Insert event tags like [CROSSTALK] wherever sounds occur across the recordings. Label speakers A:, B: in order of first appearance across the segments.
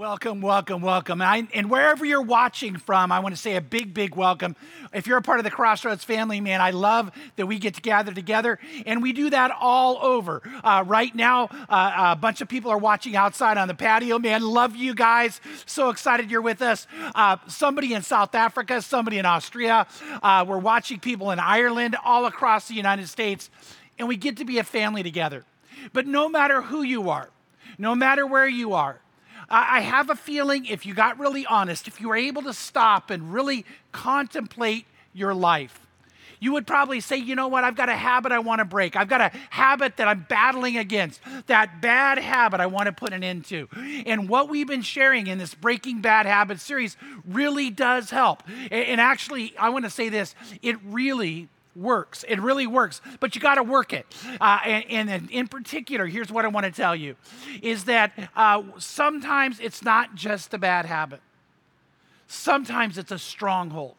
A: Welcome, welcome, welcome. I, and wherever you're watching from, I want to say a big, big welcome. If you're a part of the Crossroads family, man, I love that we get to gather together, and we do that all over. Uh, right now, uh, a bunch of people are watching outside on the patio. Man, love you guys. So excited you're with us. Uh, somebody in South Africa, somebody in Austria. Uh, we're watching people in Ireland, all across the United States, and we get to be a family together. But no matter who you are, no matter where you are, I have a feeling if you got really honest, if you were able to stop and really contemplate your life, you would probably say, you know what, I've got a habit I want to break. I've got a habit that I'm battling against, that bad habit I want to put an end to. And what we've been sharing in this Breaking Bad Habits series really does help. And actually, I want to say this it really works. It really works, but you got to work it. Uh, and, and, in particular, here's what I want to tell you is that uh, sometimes it's not just a bad habit, sometimes it's a stronghold.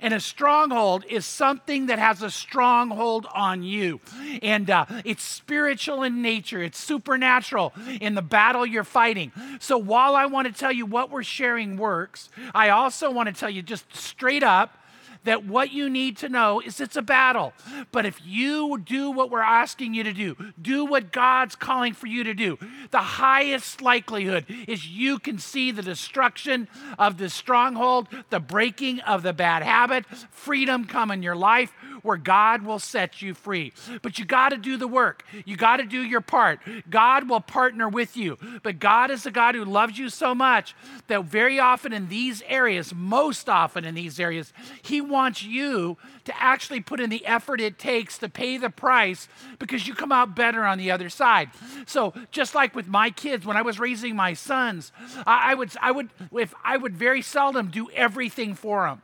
A: And a stronghold is something that has a stronghold on you. And uh, it's spiritual in nature, it's supernatural in the battle you're fighting. So while I want to tell you what we're sharing works, I also want to tell you just straight up that what you need to know is it's a battle. But if you do what we're asking you to do, do what God's calling for you to do, the highest likelihood is you can see the destruction of the stronghold, the breaking of the bad habit, freedom come in your life where God will set you free. But you got to do the work. You got to do your part. God will partner with you. But God is a God who loves you so much that very often in these areas, most often in these areas, He wants you to actually put in the effort it takes to pay the price because you come out better on the other side. So just like with my kids, when I was raising my sons, I, I would I would if I would very seldom do everything for them.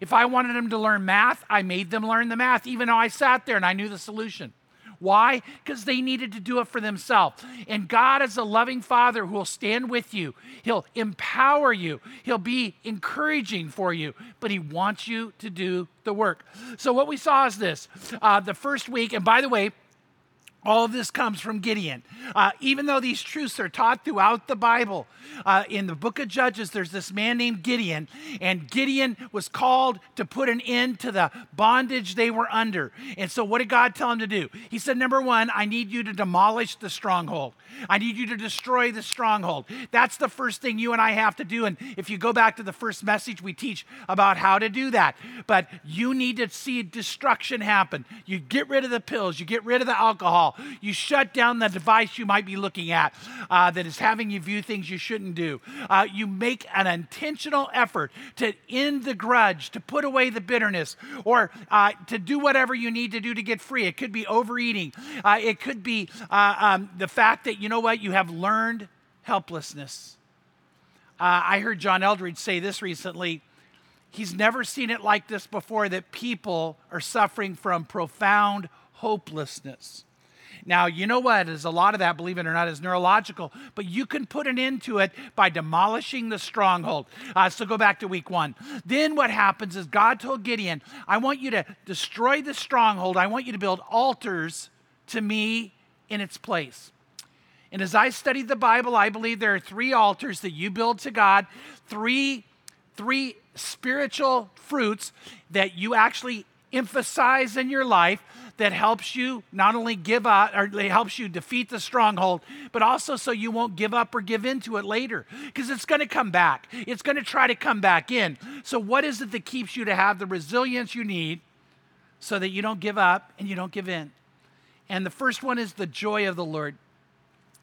A: If I wanted them to learn math, I made them learn the math, even though I sat there and I knew the solution. Why? Because they needed to do it for themselves. And God is a loving Father who will stand with you. He'll empower you. He'll be encouraging for you, but He wants you to do the work. So, what we saw is this uh, the first week, and by the way, all of this comes from Gideon. Uh, even though these truths are taught throughout the Bible, uh, in the book of Judges, there's this man named Gideon, and Gideon was called to put an end to the bondage they were under. And so, what did God tell him to do? He said, Number one, I need you to demolish the stronghold, I need you to destroy the stronghold. That's the first thing you and I have to do. And if you go back to the first message, we teach about how to do that. But you need to see destruction happen. You get rid of the pills, you get rid of the alcohol you shut down the device you might be looking at uh, that is having you view things you shouldn't do. Uh, you make an intentional effort to end the grudge, to put away the bitterness, or uh, to do whatever you need to do to get free. It could be overeating, uh, it could be uh, um, the fact that, you know what, you have learned helplessness. Uh, I heard John Eldredge say this recently. He's never seen it like this before that people are suffering from profound hopelessness. Now, you know what? Is a lot of that, believe it or not, is neurological, but you can put an end to it by demolishing the stronghold. Uh, so go back to week one. Then what happens is God told Gideon, I want you to destroy the stronghold. I want you to build altars to me in its place. And as I studied the Bible, I believe there are three altars that you build to God, three, three spiritual fruits that you actually emphasize in your life that helps you not only give up or it helps you defeat the stronghold, but also so you won't give up or give into it later because it's going to come back. It's going to try to come back in. So, what is it that keeps you to have the resilience you need so that you don't give up and you don't give in? And the first one is the joy of the Lord.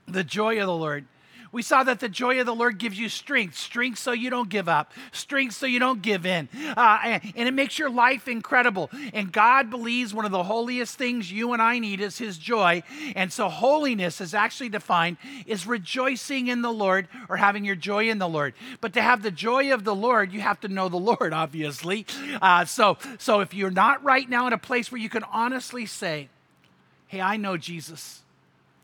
A: The joy of the Lord. We saw that the joy of the Lord gives you strength, strength so you don't give up, strength so you don't give in. Uh, and, and it makes your life incredible. And God believes one of the holiest things you and I need is His joy. And so holiness is actually defined as rejoicing in the Lord or having your joy in the Lord. But to have the joy of the Lord, you have to know the Lord, [LAUGHS] obviously. Uh, so, so if you're not right now in a place where you can honestly say, Hey, I know Jesus.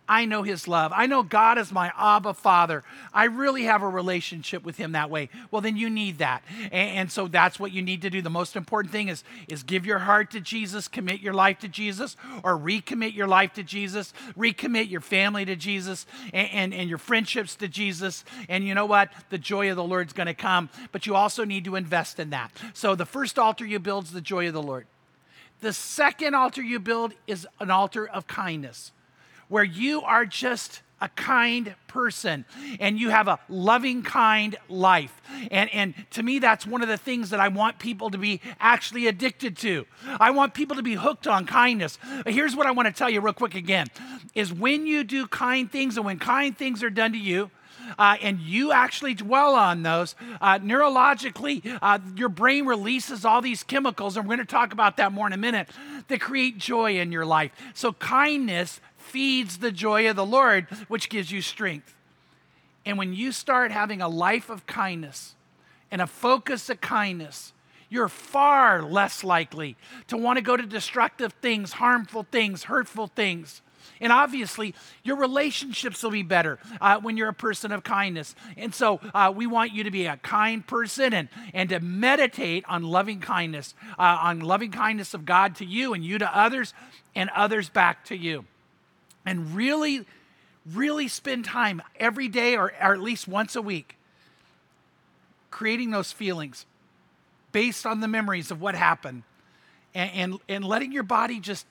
A: I know his love. I know God is my Abba Father. I really have a relationship with him that way. Well, then you need that. And, and, so that's what you need to do. The most important thing is, is give your heart to Jesus, commit your life to Jesus, or recommit your life to Jesus, recommit your family to Jesus, and, and, and your friendships to Jesus. And you know what? The joy of the Lord is going to come, but you also need to invest in that. So the first altar you build is the joy of the Lord. The second altar you build is an altar of kindness where you are just a kind person and you have a loving, kind life. And, and to me, that's one of the things that I want people to be actually addicted to. I want people to be hooked on kindness. Here's what I want to tell you real quick again is when you do kind things and when kind things are done to you, uh, and you actually dwell on those, uh, neurologically, uh, your brain releases all these chemicals, and we're going to talk about that more in a minute, that create joy in your life. So, kindness feeds the joy of the Lord, which gives you strength. And when you start having a life of kindness and a focus of kindness, you're far less likely to want to go to destructive things, harmful things, hurtful things. And obviously, your relationships will be better uh, when you're a person of kindness. And so, uh, we want you to be a kind person and, and to meditate on loving kindness, uh, on loving kindness of God to you and you to others, and others back to you and really, really spend time every day or, or at least once a week creating those feelings based on the memories of what happened and, and, and letting your body just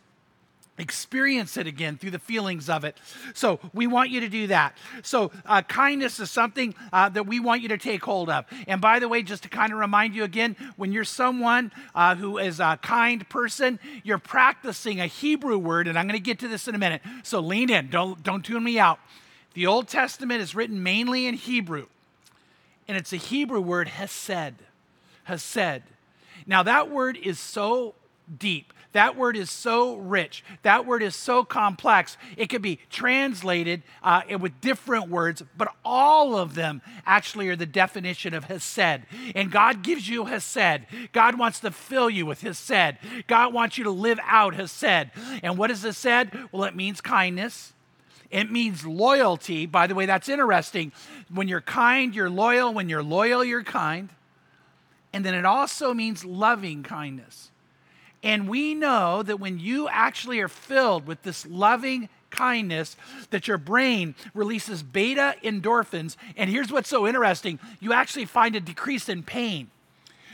A: experience it again through the feelings of it. So we want you to do that. So uh, kindness is something uh, that we want you to take hold of. And by the way, just to kind of remind you again, when you're someone uh, who is a kind person, you're practicing a Hebrew word, and I'm going to get to this in a minute. So lean in. Don't don't tune me out. The Old Testament is written mainly in Hebrew, and it's a Hebrew word hesed. Hesed. Now that word is so deep. That word is so rich. That word is so complex. It could be translated uh, with different words, but all of them actually are the definition of Hesed. And God gives you Hesed. God wants to fill you with Hesed. God wants you to live out Hesed. And what is Hesed? Well, it means kindness. It means loyalty. By the way, that's interesting. When you're kind, you're loyal. When you're loyal, you're kind. And then it also means loving kindness. And we know that when you actually are filled with this loving kindness, that your brain releases beta endorphins. And here's what's so interesting you actually find a decrease in pain.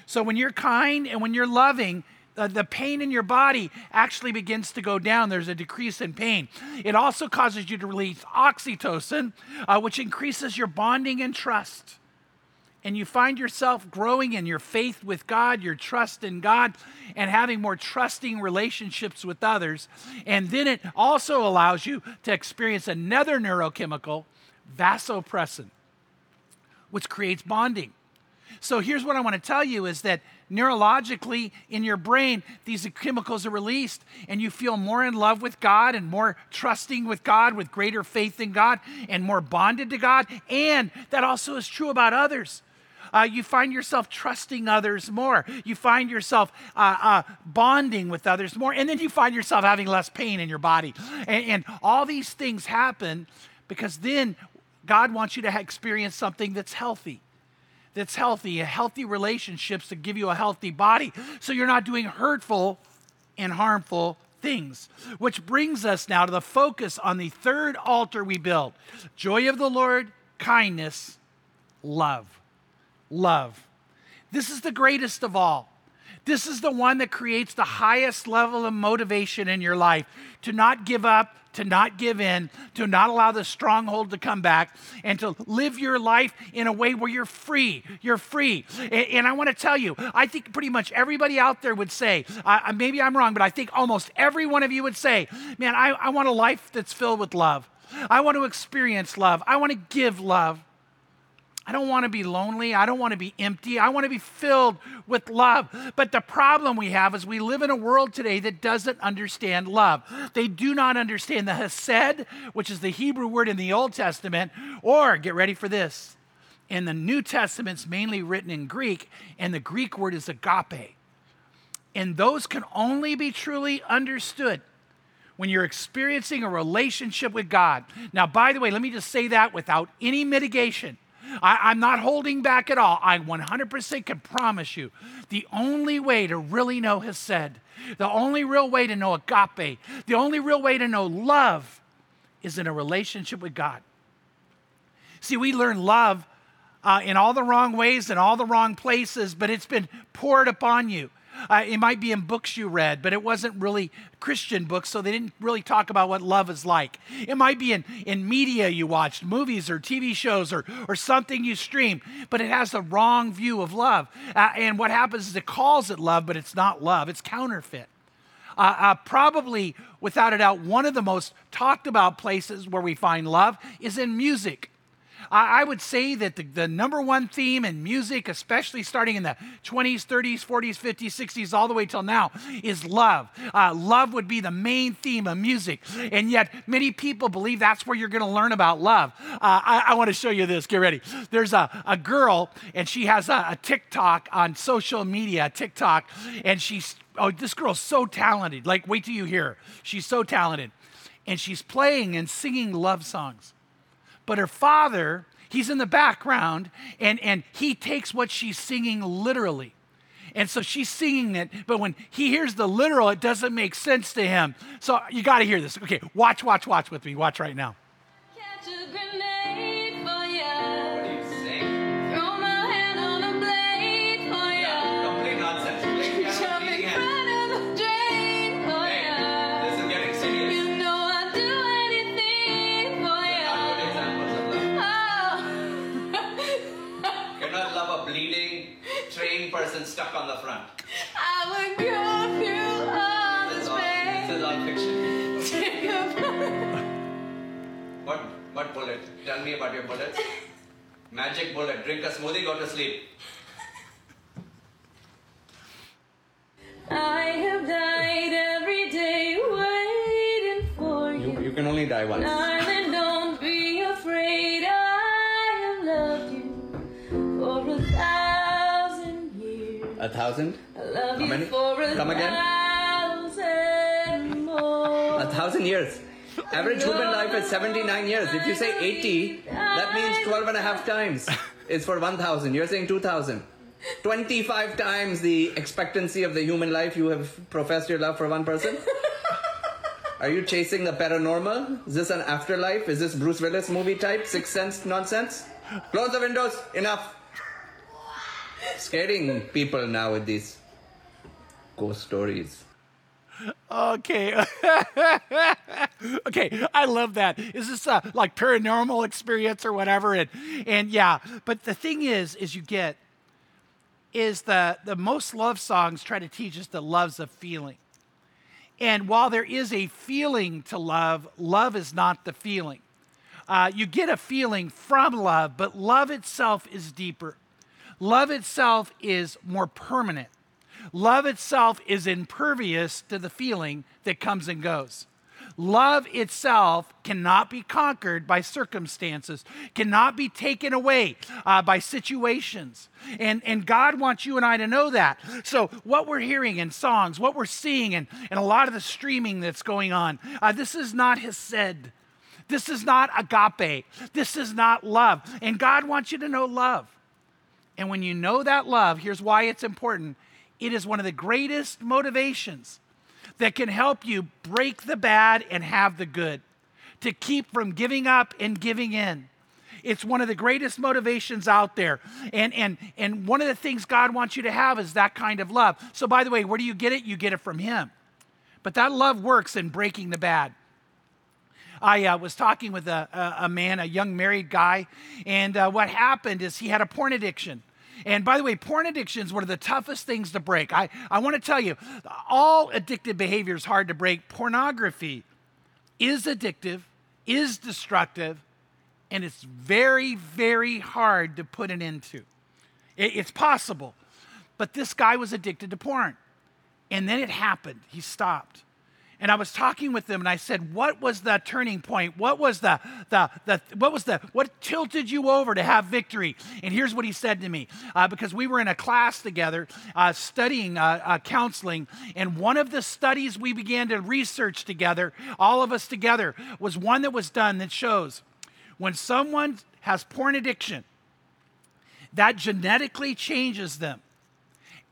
A: So when you're kind and when you're loving, uh, the pain in your body actually begins to go down. There's a decrease in pain. It also causes you to release oxytocin, uh, which increases your bonding and trust and you find yourself growing in your faith with God, your trust in God, and having more trusting relationships with others. And then it also allows you to experience another neurochemical, vasopressin, which creates bonding. So here's what I want to tell you is that neurologically in your brain, these chemicals are released, and you feel more in love with God and more trusting with God, with greater faith in God, and more bonded to God. And that also is true about others uh, you find yourself trusting others more. You find yourself uh, uh, bonding with others more. And then you find yourself having less pain in your body. And, and all these things happen because then God wants you to experience something that's healthy that's healthy, healthy relationships that give you a healthy body. So you're not doing hurtful and harmful things. Which brings us now to the focus on the third altar we build joy of the Lord, kindness, love love. This is the greatest of all. This is the one that creates the highest level of motivation in your life to not give up, to not give in, to not allow the stronghold to come back, and to live your life in a way where you're free. You're free. And, and I want to tell you, I think pretty much everybody out there would say, uh, maybe I'm wrong, but I think almost every one of you would say, man, I, I want a life that's filled with love. I want to experience love. I want to give love. I don't want to be lonely. I don't want to be empty. I want to be filled with love. But the problem we have is we live in a world today that doesn't understand love. They do not understand the Hesed, which is the Hebrew word in the Old Testament, or get ready for this. In the New Testament, it's mainly written in Greek, and the Greek word is agape. And those can only be truly understood when you're experiencing a relationship with God. Now, by the way, let me just say that without any mitigation. I, am not holding back at all. I 100% can promise you the only way to really know Hesed, the only real way to know agape, the only real way to know love is in a relationship with God. See, we learn love uh, in all the wrong ways and all the wrong places, but it's been poured upon you. Uh, it might be in books you read, but it wasn't really Christian books, so they didn't really talk about what love is like. It might be in, in media you watched, movies or TV shows or, or something you streamed, but it has the wrong view of love. Uh, and what happens is it calls it love, but it's not love, it's counterfeit. Uh, uh, probably, without a doubt, one of the most talked about places where we find love is in music. I, would say that the, the number one theme in music, especially starting in the 20s, 30s, 40s, 50s, 60s, all the way till now, is love. Uh, love would be the main theme of music. And yet, many people believe that's where you're going to learn about love. Uh, I, I want to show you this. Get ready. There's a, a girl, and she has a, a TikTok on social media, TikTok, and she's, oh, this girl's so talented. Like, wait till you hear her. She's so talented. And she's playing and singing love songs. But her father, he's in the background and, and he takes what she's singing literally. And so she's singing it, but when he hears the literal, it doesn't make sense to him. So you got to hear this. Okay, watch, watch, watch with me. Watch right now.
B: Tell me about your bullets. Magic bullet. Drink a smoothie, go to sleep.
C: I have died every day waiting for you.
B: You, you can only die once.
C: Darling, don't be afraid. I have loved you for a thousand years.
B: A thousand?
C: I love
B: How
C: you
B: many?
C: for a
B: Come again?
C: thousand more.
B: A thousand years. Average human life is 79 years. If you say 80, that means 12 and a half times is for 1,000. You're saying 2,000. 25 times the expectancy of the human life you have professed your love for one person? Are you chasing the paranormal? Is this an afterlife? Is this Bruce Willis movie type? Sixth Sense nonsense? Close the windows. Enough. Scaring people now with these ghost stories.
A: Okay. [LAUGHS] okay, I love that. Is this a like paranormal experience or whatever? And and yeah, but the thing is, is you get is the the most love songs try to teach us the love's a feeling. And while there is a feeling to love, love is not the feeling. Uh, you get a feeling from love, but love itself is deeper. Love itself is more permanent. Love itself is impervious to the feeling that comes and goes. Love itself cannot be conquered by circumstances, cannot be taken away uh, by situations. And, and God wants you and I to know that. So, what we're hearing in songs, what we're seeing, and, and a lot of the streaming that's going on, uh, this is not Hesed. This is not agape. This is not love. And God wants you to know love. And when you know that love, here's why it's important it is one of the greatest motivations that can help you break the bad and have the good, to keep from giving up and giving in. It's one of the greatest motivations out there. And, and, and one of the things God wants you to have is that kind of love. So, by the way, where do you get it? You get it from Him. But that love works in breaking the bad. I uh, was talking with a, a, man, a young married guy, and uh, what happened is he had a porn addiction. And by the way, porn addiction is one of the toughest things to break. I, I want to tell you, all addictive behavior is hard to break. Pornography is addictive, is destructive, and it's very, very hard to put an end to. It, it's possible. But this guy was addicted to porn. And then it happened. He stopped. And I was talking with them and I said, What was the turning point? What was the, the, the what was the, what tilted you over to have victory? And here's what he said to me uh, because we were in a class together uh, studying uh, uh, counseling. And one of the studies we began to research together, all of us together, was one that was done that shows when someone has porn addiction, that genetically changes them.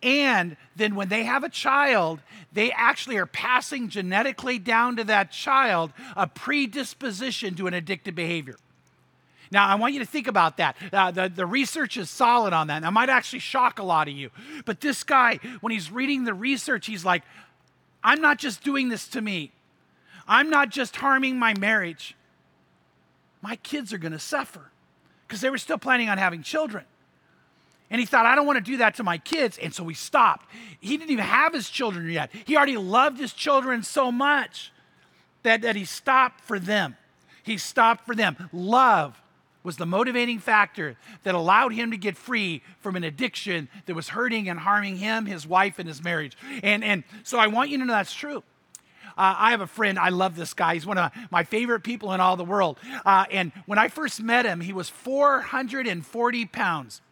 A: And then when they have a child, they actually are passing genetically down to that child a predisposition to an addictive behavior. Now, I want you to think about that. Uh, the, the research is solid on that. That might actually shock a lot of you. But this guy, when he's reading the research, he's like, I'm not just doing this to me, I'm not just harming my marriage. My kids are going to suffer because they were still planning on having children. And he thought, I don't want to do that to my kids. And so he stopped. He didn't even have his children yet. He already loved his children so much that, that he stopped for them. He stopped for them. Love was the motivating factor that allowed him to get free from an addiction that was hurting and harming him, his wife, and his marriage. And, and so I want you to know that's true. Uh, I have a friend, I love this guy. He's one of my favorite people in all the world. Uh, and when I first met him, he was 440 pounds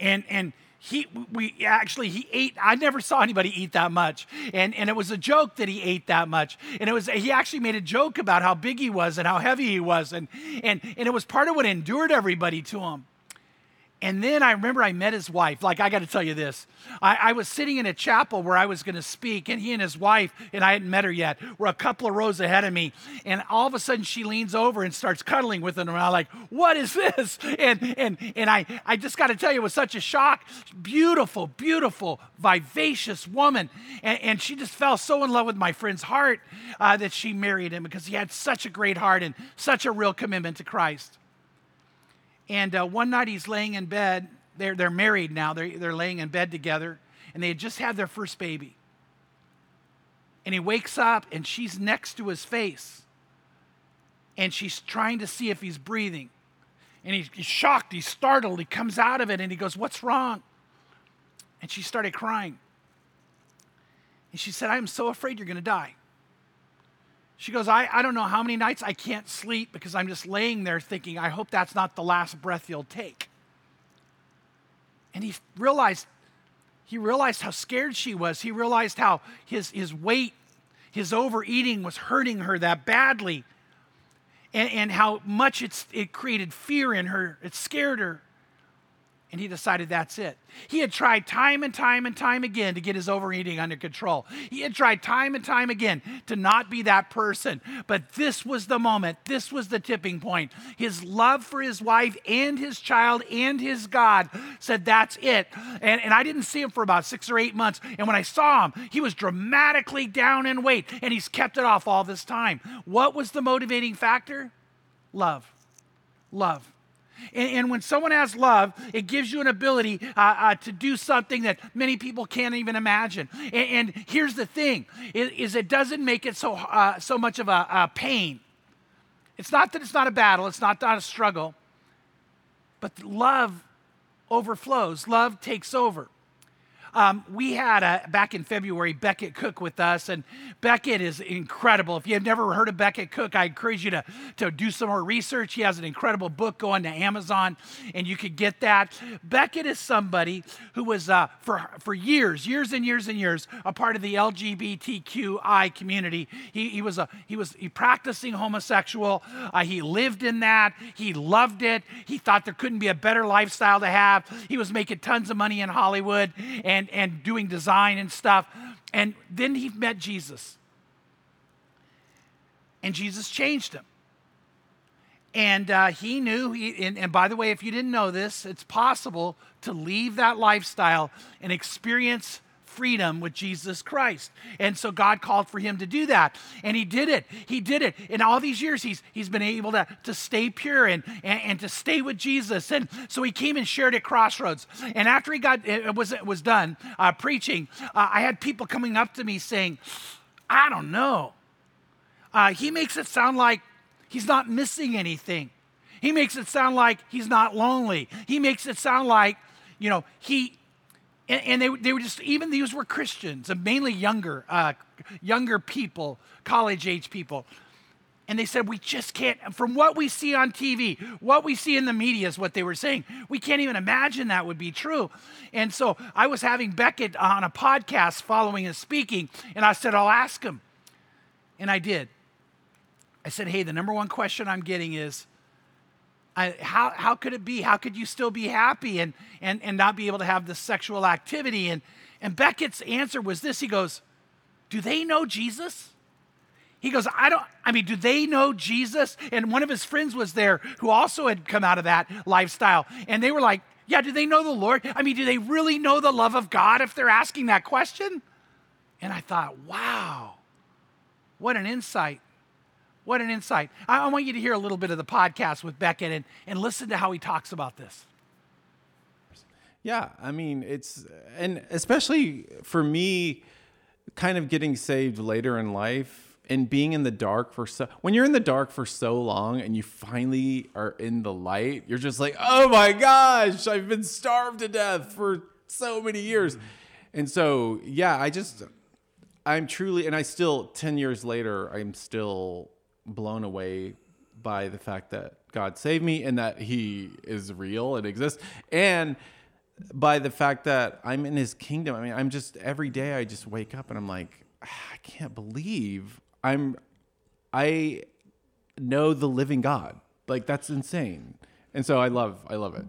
A: and and he we actually he ate i never saw anybody eat that much. And and it was a joke that he ate that much. And it was he actually made a joke about how big he was and how heavy he was. And and and it was part of what endured everybody to him and then I remember I met his wife. Like, I got to tell you this. I, I, was sitting in a chapel where I was going to speak, and he and his wife, and I hadn't met her yet, were a couple of rows ahead of me. And all of a sudden, she leans over and starts cuddling with him. And I'm like, what is this? [LAUGHS] And, and, and I, I just got to tell you, it was such a shock. Beautiful, beautiful, vivacious woman. And, and she just fell so in love with my friend's heart uh, that she married him because he had such a great heart and such a real commitment to Christ. And uh, one night he's laying in bed. They're, they're married now, they're, they're laying in bed together, and they had just had their first baby. And he wakes up, and she's next to his face. And she's trying to see if he's breathing. And he's, he's shocked, he's startled. He comes out of it, and he goes, What's wrong? And she started crying. And she said, I'm so afraid you're going to die. She goes, I, I don't know how many nights I can't sleep because I'm just laying there thinking, I hope that's not the last breath you'll take. And he realized, he realized how scared she was. He realized how his, his weight, his overeating was hurting her that badly. And, and how much it's, it created fear in her. It scared her. And he decided that's it. He had tried time and time and time again to get his overeating under control. He had tried time and time again to not be that person. But this was the moment. This was the tipping point. His love for his wife and his child and his God said, That's it. And, and I didn't see him for about six or eight months. And when I saw him, he was dramatically down in weight. And he's kept it off all this time. What was the motivating factor? Love. Love. And, and, when someone has love, it gives you an ability uh, uh, to do something that many people can't even imagine. And, and here's the thing: is, it doesn't make it so uh, so much of a, a, pain. It's not that it's not a battle. It's not, not a struggle. But love overflows. Love takes over. Um, we had a, back in February Becket Cook with us, and Becket is incredible. If you have never heard of Becket Cook, I encourage you to, to do some more research. He has an incredible book going to Amazon, and you could get that. Becket is somebody who was, uh, for, for years, years and years and years, a part of the LGBTQI community. He, he was a he was he practicing homosexual. Uh, he lived in that. He loved it. He thought there couldn't be a better lifestyle to have. He was making tons of money in Hollywood, and and, and doing design and stuff. And then he met Jesus. And Jesus changed him. And uh, he knew, he, and, and by the way, if you didn't know this, it's possible to leave that lifestyle and experience freedom with Jesus Christ. And so God called for him to do that. And he did it. He did it. In all these years, he's, he's been able to, to stay pure and, and, and to stay with Jesus. And so he came and shared at Crossroads. And after he got, it was, it was done uh, preaching, uh, I had people coming up to me saying, I don't know. Uh, he makes it sound like he's not missing anything. He makes it sound like he's not lonely. He makes it sound like, you know, he and, and, they, they were just, even these were Christians, mainly younger uh, younger people, college age people. And they said, We just can't, from what we see on TV, what we see in the media is what they were saying. We can't even imagine that would be true. And so I was having Becket on a podcast following his speaking, and I said, I'll ask him. And I did. I said, Hey, the number one question I'm getting is, I, how, how could it be? How could you still be happy and, and, and not be able to have this sexual activity? And, and Becket's answer was this He goes, Do they know Jesus? He goes, I don't, I mean, do they know Jesus? And one of his friends was there who also had come out of that lifestyle. And they were like, Yeah, do they know the Lord? I mean, do they really know the love of God if they're asking that question? And I thought, wow, what an insight. What an insight. I, I want you to hear a little bit of the podcast with Becket and, and listen to how he talks about this.
D: Yeah, I mean, it's, and especially for me, kind of getting saved later in life and being in the dark for so, when you're in the dark for so long and you finally are in the light, you're just like, oh my gosh, I've been starved to death for so many years. Mm-hmm. And so, yeah, I just, I'm truly, and I still, 10 years later, I'm still blown away by the fact that God saved me and that He is real and exists. And, by the fact that I'm in his kingdom. I mean, I'm just every day I just wake up and I'm like, "Ah, I can't believe I'm I know the living God. Like that's insane. And so I love I love it.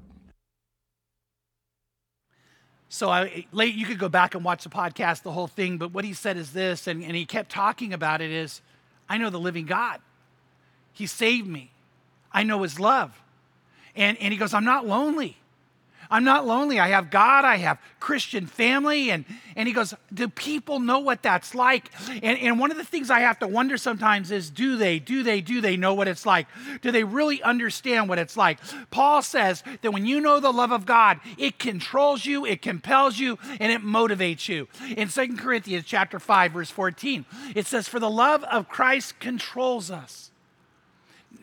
A: So I late you could go back and watch the podcast, the whole thing, but what he said is this, and, and he kept talking about it is, I know the living God. He saved me. I know his love. And, and he goes, I'm not lonely. I'm not lonely. I have God. I have Christian family. And, and he goes, Do people know what that's like? And, and one of the things I have to wonder sometimes is do they, do they, do they know what it's like? Do they really understand what it's like? Paul says that when you know the love of God, it controls you, it compels you, and it motivates you. In 2 Corinthians chapter 5, verse 14, it says, For the love of Christ controls us.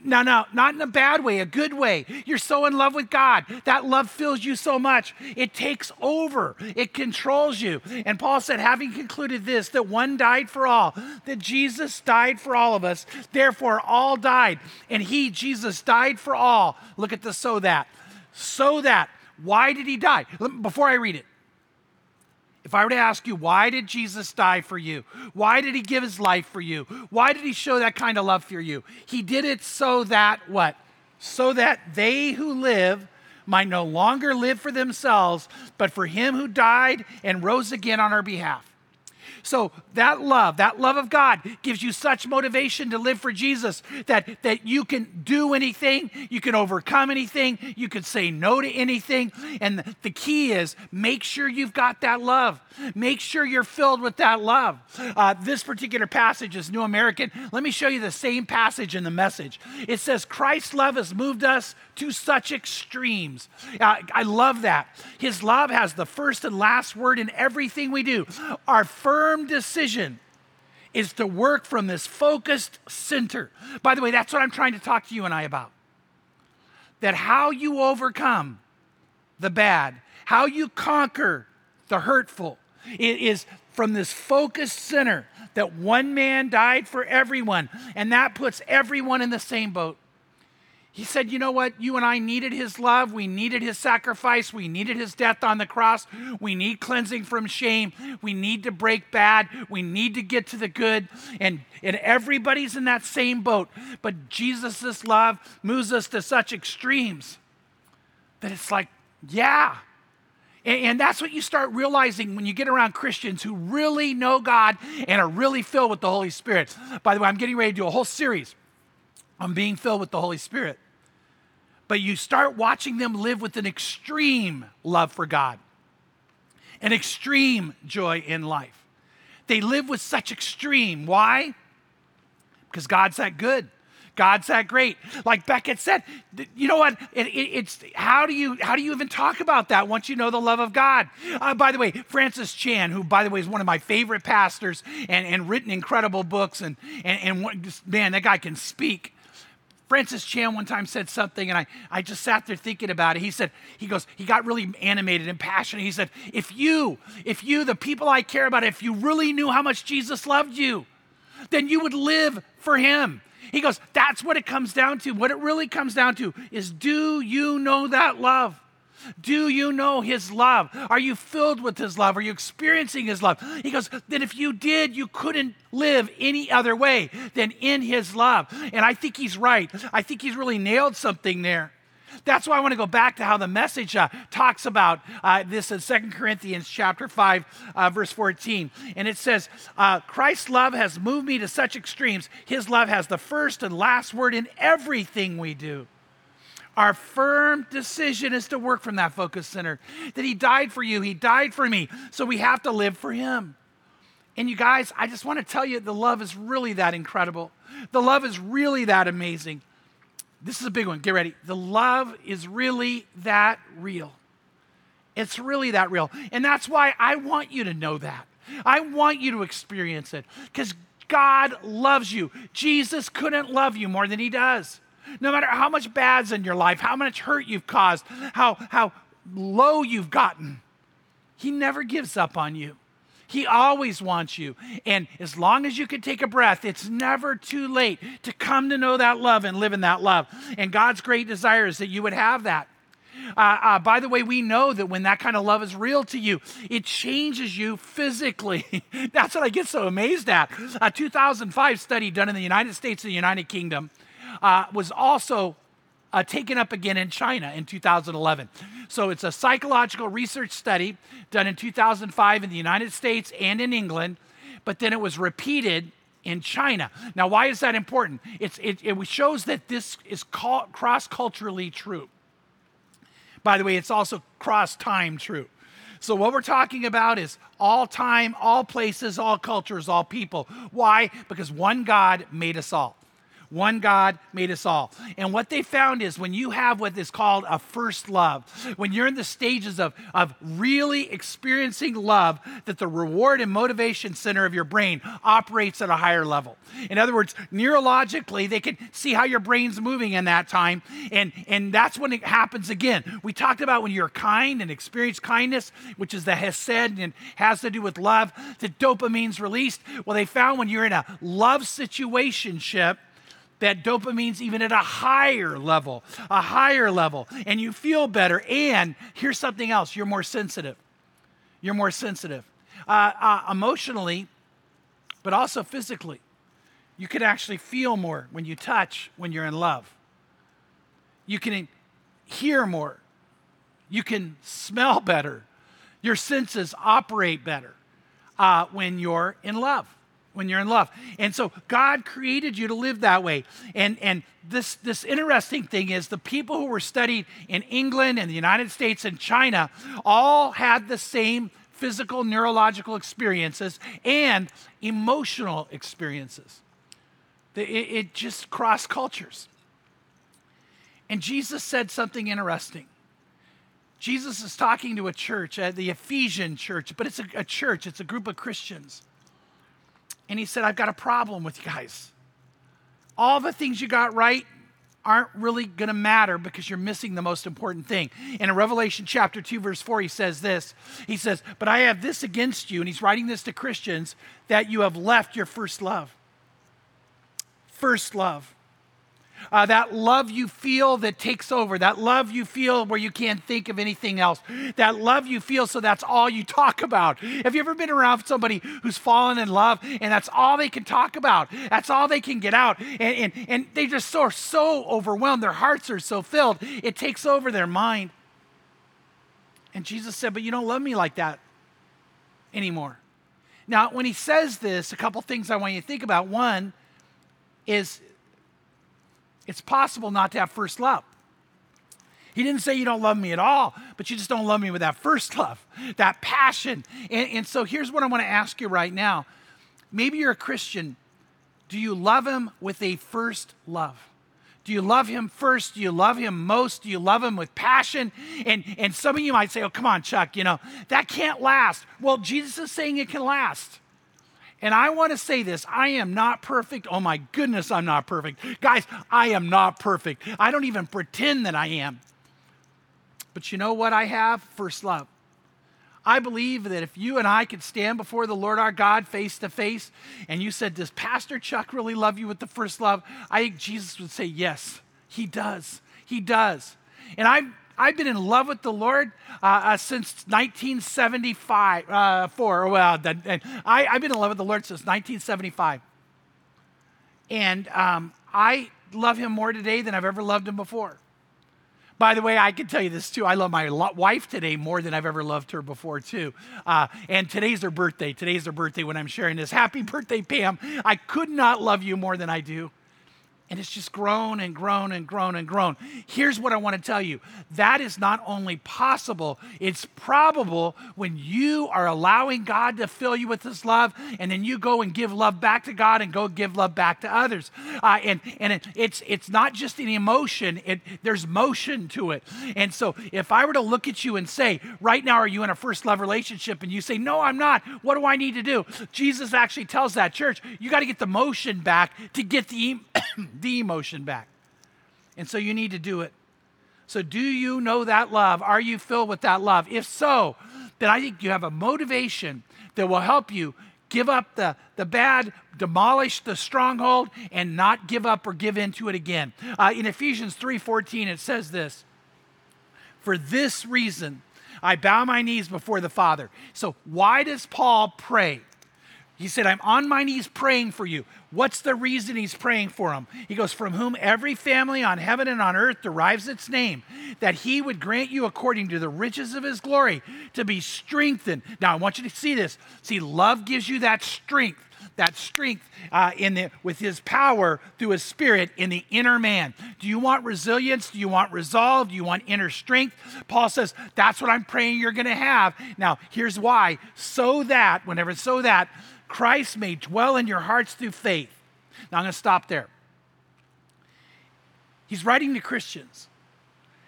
A: No, no, not in a bad way, a good way. You're so in love with God. That love fills you so much. It takes over, it controls you. And Paul said, having concluded this, that one died for all, that Jesus died for all of us, therefore all died. And he, Jesus, died for all. Look at the so that. So that. Why did he die? Before I read it, if I were to ask you, why did Jesus die for you? Why did he give his life for you? Why did he show that kind of love for you? He did it so that what? So that they who live might no longer live for themselves, but for him who died and rose again on our behalf. So that love, that love of God gives you such motivation to live for Jesus that, that you can do anything, you can overcome anything, you can say no to anything. And the key is make sure you've got that love. Make sure you're filled with that love. Uh, this particular passage is New American. Let me show you the same passage in the message. It says, Christ's love has moved us to such extremes. Uh, I love that. His love has the first and last word in everything we do. Our firm decision is to work from this focused center. By the way, that's what I'm trying to talk to you and I about. That how you overcome the bad, how you conquer the hurtful, it is from this focused center that one man died for everyone, and that puts everyone in the same boat. He said, You know what? You and I needed his love. We needed his sacrifice. We needed his death on the cross. We need cleansing from shame. We need to break bad. We need to get to the good. And, and everybody's in that same boat. But Jesus' love moves us to such extremes that it's like, yeah. And, that's what you start realizing when you get around Christians who really know God and are really filled with the Holy Spirit. By the way, I'm getting ready to do a whole series on being filled with the Holy Spirit but you start watching them live with an extreme love for God, an extreme joy in life. They live with such extreme. Why? Because God's that good. God's that great. Like Becket said, you know what? It, it, it's how do you how do you even talk about that once you know the love of God? Uh, by the way, Francis Chan, who by the way is one of my favorite pastors and, and written incredible books, and and, and man, that guy can speak Francis Chan one time said something, and I, I just sat there thinking about it. He said, he goes, he got really animated and passionate. He said, if you, if you, the people I care about, if you really knew how much Jesus loved you, then you would live for him. He goes, that's what it comes down to. What it really comes down to is do you know that love? Do you know his love? Are you filled with his love? Are you experiencing his love? He goes, then if you did, you couldn't live any other way than in his love. And I think he's right. I think he's really nailed something there. That's why I want to go back to how the message uh, talks about uh, this in 2 Corinthians chapter 5, uh, verse 14. And it says, uh, Christ's love has moved me to such extremes. His love has the first and last word in everything we do. Our firm decision is to work from that focus center. That He died for you, He died for me. So we have to live for Him. And you guys, I just want to tell you the love is really that incredible. The love is really that amazing. This is a big one. Get ready. The love is really that real. It's really that real. And that's why I want you to know that. I want you to experience it because God loves you. Jesus couldn't love you more than he does. No matter how much bad's in your life, how much hurt you've caused, how, how low you've gotten, he never gives up on you. He always wants you. And as long as you can take a breath, it's never too late to come to know that love and live in that love. And God's great desire is that you would have that. Uh, uh, by the way, we know that when that kind of love is real to you, it changes you physically. [LAUGHS] That's what I get so amazed at. A 2005 study done in the United States and the United Kingdom uh, was also uh, taken up again in China in 2011. So it's a psychological research study done in 2005 in the United States and in England, but then it was repeated in China. Now, why is that important? It, it shows that this is cross culturally true. By the way, it's also cross time true. So, what we're talking about is all time, all places, all cultures, all people. Why? Because one God made us all. One God made us all. And what they found is when you have what is called a first love, when you're in the stages of, of really experiencing love, that the reward and motivation center of your brain operates at a higher level. In other words, neurologically, they can see how your brain's moving in that time. And, and that's when it happens again. We talked about when you're kind and experience kindness, which is the hesed and has to do with love, the dopamine's released. Well, they found when you're in a love situationship, that dopamine's even at a higher level, a higher level, and you feel better. And here's something else you're more sensitive. You're more sensitive uh, uh, emotionally, but also physically. You can actually feel more when you touch when you're in love. You can hear more. You can smell better. Your senses operate better uh, when you're in love when you're in love. And so God created you to live that way. And, and this, this interesting thing is the people who were studied in England and the United States and China all had the same physical, neurological experiences and emotional experiences. It, it just crossed cultures. And Jesus said something interesting. Jesus is talking to a church, uh, the Ephesian church, but it's a, a church, it's a group of Christians. And he said, I've got a problem with you guys. All the things you got right aren't really going to matter because you're missing the most important thing. And in Revelation chapter 2, verse 4, he says this He says, But I have this against you, and he's writing this to Christians, that you have left your first love. First love uh, that love you feel that takes over, that love you feel where you can't think of anything else, that love you feel so that's all you talk about. Have you ever been around somebody who's fallen in love and that's all they can talk about? That's all they can get out. And, and, and they just are so overwhelmed. Their hearts are so filled, it takes over their mind. And Jesus said, But you don't love me like that anymore. Now, when he says this, a couple things I want you to think about. One is it's possible not to have first love. He didn't say you don't love me at all, but you just don't love me with that first [LAUGHS] love, that passion. And, and so here's what I want to ask you right now. Maybe you're a Christian. Do you love him with a first love? Do you love him first? Do you love him most? Do you love him with passion? And, and some of you might say, oh, come on, Chuck, you know, that can't last. Well, Jesus is saying it can last. And I want to say this I am not perfect. Oh my goodness, I'm not perfect. Guys, I am not perfect. I don't even pretend that I am. But you know what I have? First love. I believe that if you and I could stand before the Lord our God face to face and you said, Does Pastor Chuck really love you with the first love? I think Jesus would say, Yes, he does. He does. And I've, I've been in love with the Lord uh, uh, since 1975. Uh, four, well, that, and I, I've been in love with the Lord since 1975. And um, I love him more today than I've ever loved him before. By the way, I can tell you this too. I love my wife today more than I've ever loved her before, too. Uh, and today's her birthday. Today's her birthday when I'm sharing this. Happy birthday, Pam. I could not love you more than I do. And it's just grown and grown and grown and grown. Here's what I want to tell you that is not only possible, it's probable when you are allowing God to fill you with His love, and then you go and give love back to God and go give love back to others. Uh, and and it, it's, it's not just an emotion, it, there's motion to it. And so if I were to look at you and say, right now, are you in a first love relationship? And you say, no, I'm not. What do I need to do? Jesus actually tells that church, you got to get the motion back to get the [COUGHS] the emotion back. And so you need to do it. So, do you know that love? Are you filled with that love? If so, then I think you have a motivation that will help you give up the, the bad, demolish the stronghold, and not give up or give in to it again. Uh, in Ephesians 3:14, it says this: For this reason, I bow my knees before the Father. So, why does Paul pray? He said, I'm on my knees praying for you. What's the reason he's praying for him? He goes, From whom every family on heaven and on earth derives its name, that he would grant you according to the riches of his glory to be strengthened. Now, I want you to see this. See, love gives you that strength. That strength uh, in the, with his power through his spirit in the inner man. Do you want resilience? Do you want resolve? Do you want inner strength? Paul says, That's what I'm praying you're going to have. Now, here's why. So that, whenever so that, Christ may dwell in your hearts through faith. Now I'm going to stop there. He's writing to Christians.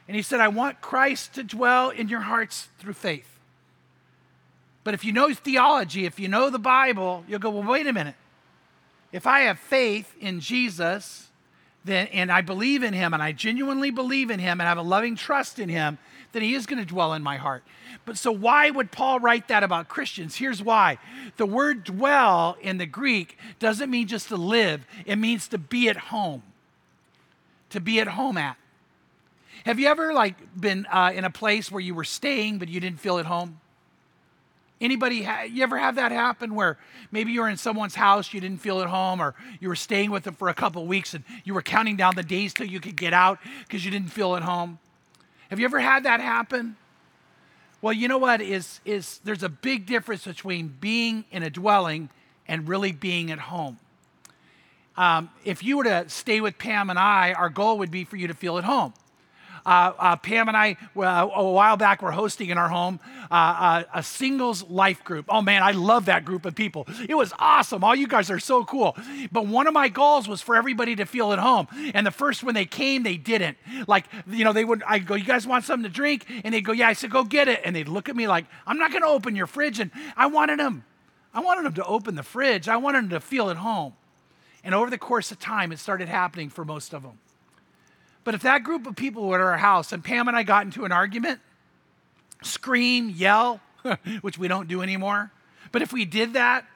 A: And he said, I want Christ to dwell in your hearts through faith. But if you know theology, if you know the Bible, you'll go, well, wait a minute. If I have faith in Jesus, then, and I believe in him, and I genuinely believe in him, and I have a loving trust in him, then he is going to dwell in my heart. But so, why would Paul write that about Christians? Here's why the word dwell in the Greek doesn't mean just to live, it means to be at home. To be at home at. Have you ever like been uh, in a place where you were staying but you didn't feel at home? Anybody, ha- you ever have that happen where maybe you were in someone's house, you didn't feel at home, or you were staying with them for a couple weeks and you were counting down the days till you could get out because you didn't feel at home? Have you ever had that happen? Well, you know what is is there's a big difference between being in a dwelling and really being at home. Um, if you were to stay with Pam and I, our goal would be for you to feel at home. Uh, uh, Pam and I, well, a while back, were hosting in our home uh, uh, a singles life group. Oh man, I love that group of people. It was awesome. All you guys are so cool. But one of my goals was for everybody to feel at home. And the first when they came, they didn't. Like, you know, they would, I go, you guys want something to drink? And they'd go, yeah. I said, go get it. And they'd look at me like, I'm not going to open your fridge. And I wanted them, I wanted them to open the fridge. I wanted them to feel at home. And over the course of time, it started happening for most of them. But if that group of people were at our house and Pam and I got into an argument, scream, yell, [LAUGHS] which we don't do anymore, but if we did that,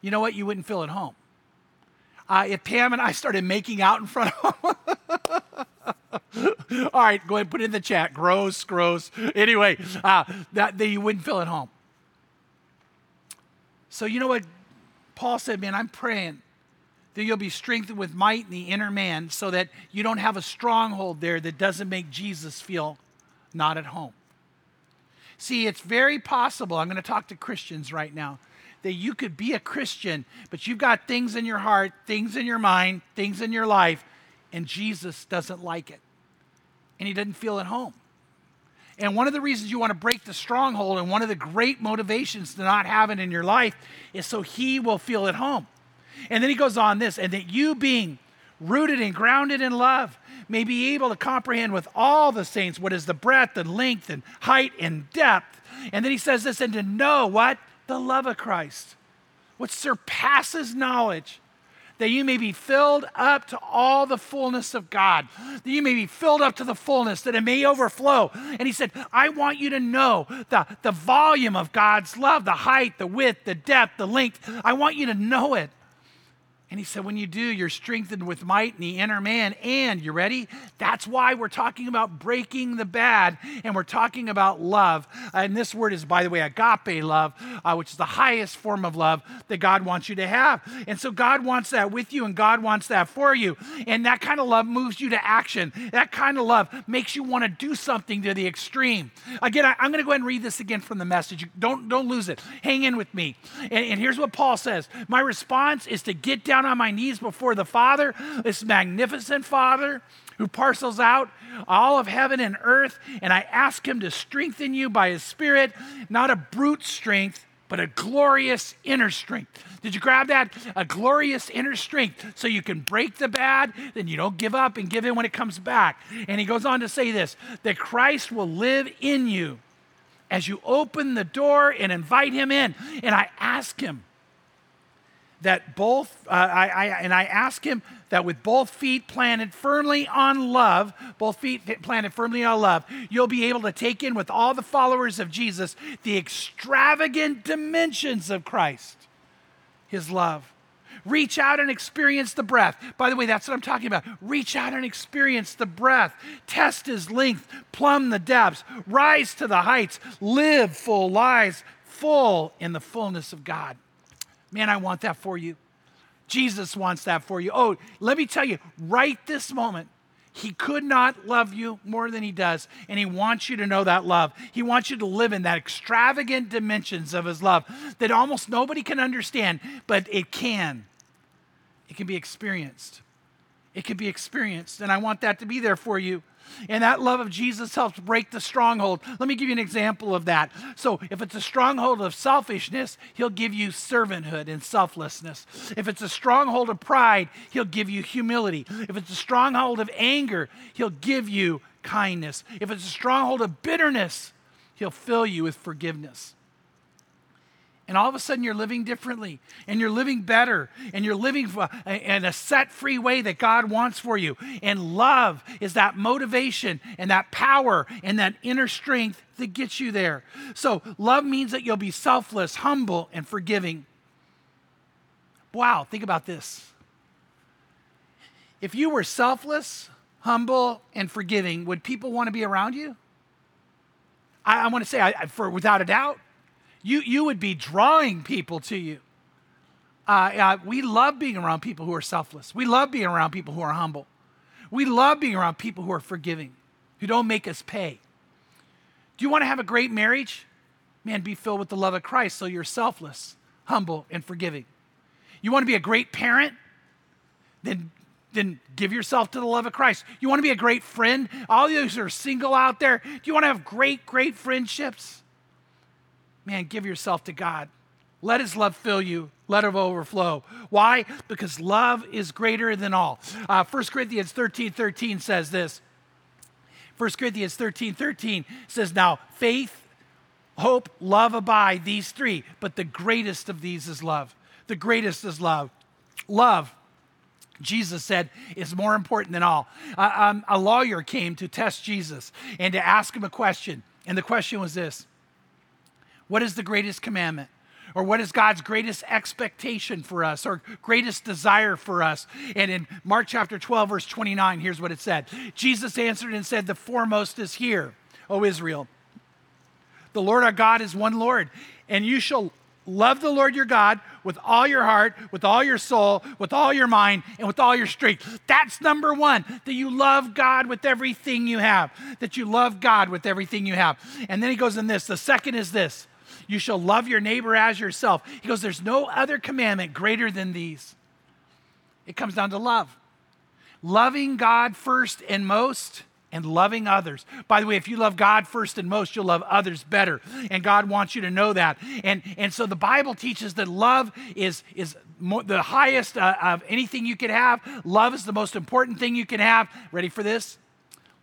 A: you know what? You wouldn't feel at home. Uh, if Pam and I started making out in front of them, [LAUGHS] all right, go ahead put it in the chat. Gross, gross. Anyway, uh, that, that you wouldn't feel at home. So you know what Paul said, man, I'm praying that you'll be strengthened with might in the inner man so that you don't have a stronghold there that doesn't make Jesus feel not at home. See, it's very possible, I'm going to talk to Christians right now, that you could be a Christian, but you've got things in your heart, things in your mind, things in your life, and Jesus doesn't like it. And he doesn't feel at home. And one of the reasons you want to break the stronghold, and one of the great motivations to not have it in your life, is so he will feel at home. And then he goes on this, and that you being rooted and grounded in love may be able to comprehend with all the saints what is the breadth and length and height and depth. And then he says this, and to know what? The love of Christ. what surpasses knowledge, that you may be filled up to all the fullness of God, that you may be filled up to the fullness, that it may overflow. And he said, I want you to know the, the volume of God's love, the height, the width, the depth, the length. I want you to know it. And he said, when you do, you're strengthened with might in the inner man. And you ready? That's why we're talking about breaking the bad and we're talking about love. And this word is, by the way, agape love, uh, which is the highest form of love that God wants you to have. And so God wants that with you and God wants that for you. And that kind of love moves you to action. That kind of love makes you want to do something to the extreme. Again, I, am going to go ahead and read this again from the message. Don't, don't lose it. Hang in with me. And, and here's what Paul says My response is to get down down on my knees before the Father, this magnificent Father who parcels out all of heaven and earth, and I ask him to strengthen you by his Spirit, not a brute strength, but a glorious inner strength. Did you grab that? A glorious inner strength so you can break the bad, then you don't give up and give in when it comes back. And he goes on to say this that Christ will live in you as you open the door and invite him in. And I ask him that both, uh, I, I, and I ask him that with both feet planted firmly on love, both feet planted firmly on love, you'll be able to take in with all the followers of Jesus the extravagant dimensions of Christ, his love. Reach out and experience the breath. By the way, that's what I'm talking about. Reach out and experience the breath. Test his length, plumb the depths, rise to the heights, live full lives, full in the fullness of God. Man, I want that for you. Jesus wants that for you. Oh, let me tell you, right this moment, he could not love you more than he does, and he wants you to know that love. He wants you to live in that extravagant dimensions of his love that almost nobody can understand, but it can. It can be experienced. It can be experienced, and I want that to be there for you. And that love of Jesus helps break the stronghold. Let me give you an example of that. So, if it's a stronghold of selfishness, he'll give you servanthood and selflessness. If it's a stronghold of pride, he'll give you humility. If it's a stronghold of anger, he'll give you kindness. If it's a stronghold of bitterness, he'll fill you with forgiveness and all of a sudden you're living differently and you're living better and you're living uh, in a set free way that God wants for you. And love is that motivation and that power and that inner strength that gets you there. So, love means that you'll be selfless, humble, and forgiving. Wow, think about this. If you were selfless, humble, and forgiving, would people want to be around you? I, I want to say, I, for without a doubt, you, you would be drawing people to you. Uh, uh, we love being around people who are selfless. We love being around people who are humble. We love being around people who are forgiving, who don't make us pay. Do you want to have a great marriage? Man, be filled with the love of Christ so you're selfless, humble, and forgiving. You want to be a great parent? Then, then give yourself to the love of Christ. You want to be a great friend? All those who are single out there, do you want to have great, great friendships? Man, give yourself to God. Let his love fill you. Let it overflow. Why? Because love is greater than all. Uh, 1 Corinthians 13 13 says this. 1 Corinthians 13 13 says, Now faith, hope, love abide, these three, but the greatest of these is love. The greatest is love. Love, Jesus said, is more important than all. Uh, um, a lawyer came to test Jesus and to ask him a question. And the question was this what is the greatest commandment? Or what is God's greatest expectation for us or greatest desire for us? And in Mark chapter 12, verse 29, here's what it said Jesus answered and said, The foremost is here, O Israel. The Lord our God is one Lord, and you shall love the Lord your God with all your heart, with all your soul, with all your mind, and with all your strength. That's number one, that you love God with everything you have, that you love God with everything you have. And then he goes in this the second is this you shall love your neighbor as yourself. He goes, There's no other commandment greater than these. It comes down to love. Loving God first and most, and loving others. By the way, if you love God first and most, you'll love others better. And God wants you to know that. And, and so the Bible teaches that love is, is mo- the highest uh, of anything you can have. Love is the most important thing you can have. Ready for this?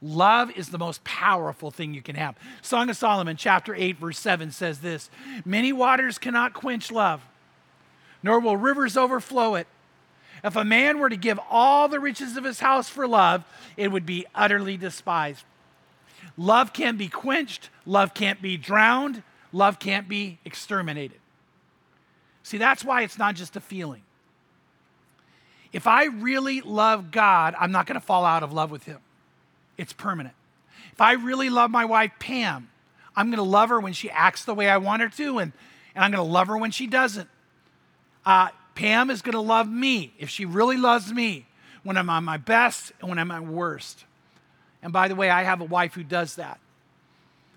A: Love is the most powerful thing you can have. Song of Solomon, chapter 8, verse 7 says this Many waters cannot quench love, nor will rivers overflow it. If a man were to give all the riches of his house for love, it would be utterly despised. Love can't be quenched, love can't be drowned, love can't be exterminated. See, that's why it's not just a feeling. If I really love God, I'm not going to fall out of love with Him. It's permanent. If I really love my wife, Pam, I'm going to love her when she acts the way I want her to, and, and I'm going to love her when she doesn't. Uh, Pam is going to love me if she really loves me when I'm on my best and when I'm at worst. And by the way, I have a wife who does that.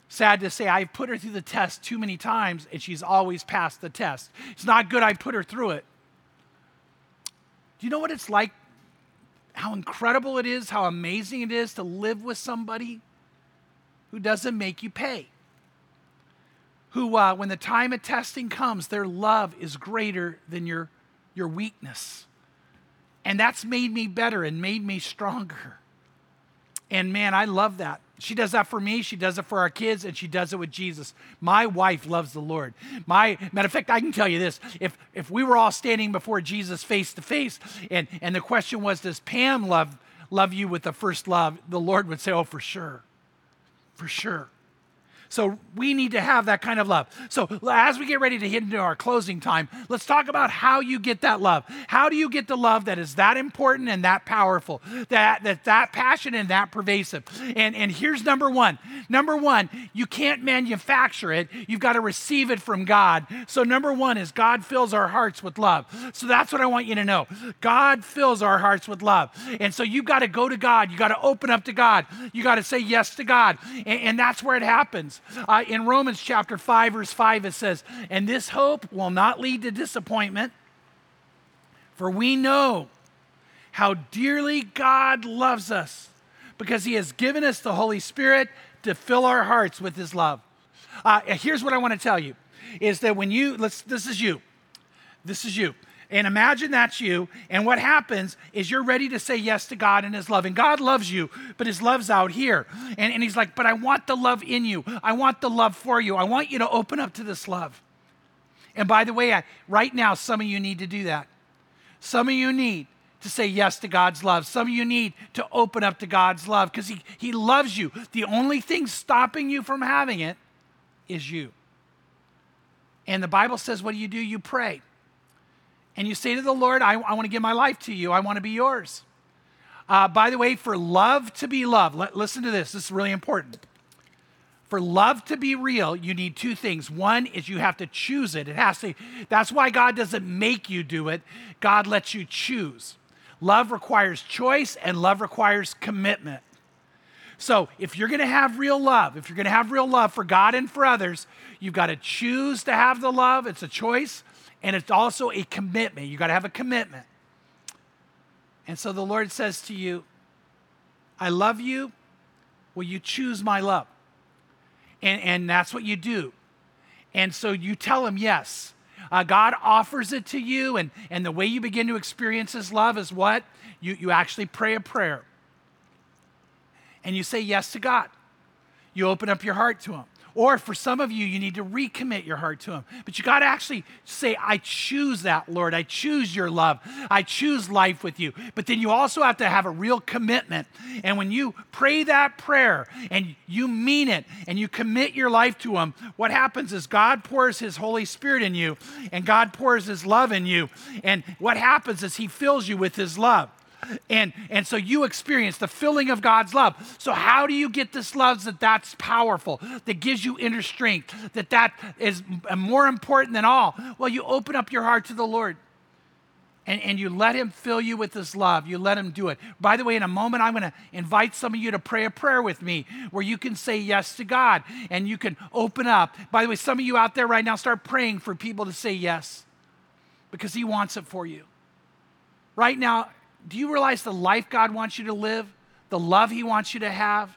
A: Sad to say, I've put her through the test too many times and she's always passed the test. It's not good I put her through it. Do you know what it's like? How incredible it is, how amazing it is to live with somebody who doesn't make you pay. Who, uh, when the time of testing comes, their love is greater than your, your weakness. And that's made me better and made me stronger. And man, I love that. She does that for me. She does it for our kids, and she does it with Jesus. My wife loves the Lord. My matter of fact, I can tell you this: if if we were all standing before Jesus face to face, and and the question was, does Pam love love you with the first love? The Lord would say, oh, for sure, for sure. So we need to have that kind of love. So as we get ready to hit into our closing time, let's talk about how you get that love. How do you get the love that is that important and that powerful, that that that passionate and that pervasive? And and here's number one. Number one, you can't manufacture it. You've got to receive it from God. So number one is God fills our hearts with love. So that's what I want you to know. God fills our hearts with love. And so you've got to go to God. You got to open up to God. You got to say yes to God. And, and that's where it happens. Uh, in Romans chapter 5, verse 5, it says, And this hope will not lead to disappointment, for we know how dearly God loves us because he has given us the Holy Spirit to fill our hearts with his love. Uh, here's what I want to tell you is that when you, let's, this is you, this is you. And imagine that's you. And what happens is you're ready to say yes to God and His love. And God loves you, but His love's out here. And, and He's like, but I want the love in you. I want the love for you. I want you to open up to this love. And by the way, I, right now, some of you need to do that. Some of you need to say yes to God's love. Some of you need to open up to God's love because he, he loves you. The only thing stopping you from having it is you. And the Bible says, what do you do? You pray and you say to the Lord, I, I want to give my life to you, I want to be yours. Uh, by the way, for love to be love, listen to this, this is really important. For love to be real, you need two things. One is you have to choose it. It has to, that's why God doesn't make you do it, God lets you choose. Love requires choice and love requires commitment. So, if you're going to have real love, if you're going to have real love for God and for others, you've got to choose to have the love. It's a choice. And it's also a commitment. You got to have a commitment. And so the Lord says to you, I love you. Will you choose my love? And, and that's what you do. And so you tell him yes. Uh, God offers it to you, and, and the way you begin to experience his love is what? You, you actually pray a prayer. And you say yes to God. You open up your heart to him. Or for some of you, you need to recommit your heart to Him. But you got to actually say, I choose that, Lord. I choose your love. I choose life with you. But then you also have to have a real commitment. And when you pray that prayer and you mean it and you commit your life to Him, what happens is God pours His Holy Spirit in you and God pours His love in you. And what happens is He fills you with His love. And, and so you experience the filling of God's love. So how do you get this love that that's powerful, that gives you inner strength, that that is more important than all? Well, you open up your heart to the Lord. And, and, you let him fill you with his love. You let him do it. By the way, in a moment, I'm going to invite some of you to pray a prayer with me where you can say yes to God and you can open up. By the way, some of you out there right now, start praying for people to say yes because he wants it for you. Right now, do you realize the life God wants you to live, the love He wants you to have,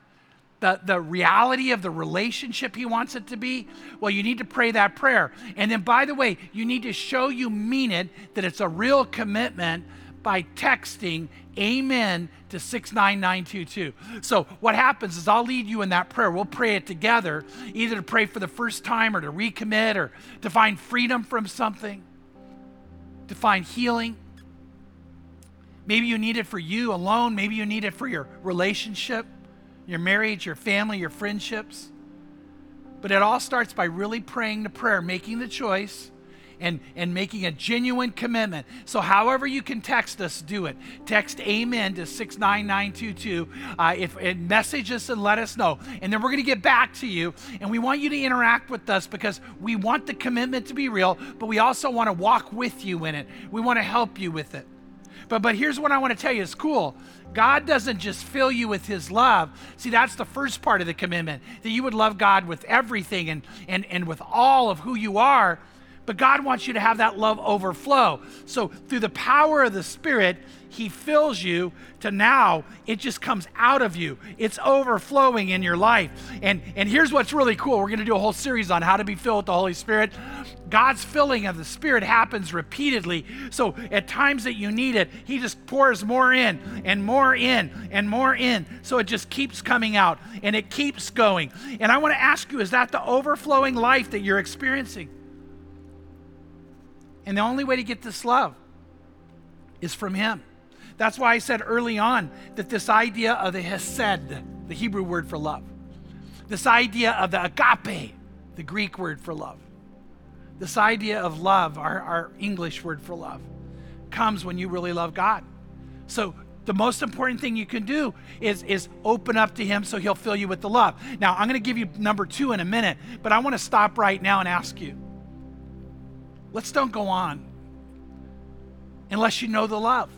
A: the, the reality of the relationship He wants it to be? Well, you need to pray that prayer. And then, by the way, you need to show you mean it, that it's a real commitment by texting amen to 69922. So, what happens is I'll lead you in that prayer. We'll pray it together, either to pray for the first time or to recommit or to find freedom from something. to find healing. Maybe you need it for you alone. Maybe you need it for your relationship, your marriage, your family, your friendships. But it all starts by really praying the prayer, making the choice, and, and making a genuine commitment. So, however you can text us, do it. Text Amen to 69922. Uh, if, and message us and let us know. And then we're going to get back to you. And we want you to interact with us because we want the commitment to be real, but we also want to walk with you in it. We want to help you with it. But, but here's what I want to tell you it's cool. God doesn't just fill you with his love. See, that's the first part of the commitment that you would love God with everything and, and, and with all of who you are. But God wants you to have that love overflow. So, through the power of the Spirit, He fills you to now it just comes out of you. It's overflowing in your life. And, and here's what's really cool we're going to do a whole series on how to be filled with the Holy Spirit. God's filling of the Spirit happens repeatedly. So, at times that you need it, He just pours more in and more in and more in. So, it just keeps coming out and it keeps going. And I want to ask you is that the overflowing life that you're experiencing? And the only way to get this love is from Him. That's why I said early on that this idea of the hesed, the Hebrew word for love, this idea of the agape, the Greek word for love, this idea of love, our, our English word for love, comes when you really love God. So the most important thing you can do is, is open up to Him so He'll fill you with the love. Now, I'm going to give you number two in a minute, but I want to stop right now and ask you let's don't go on unless you know the love.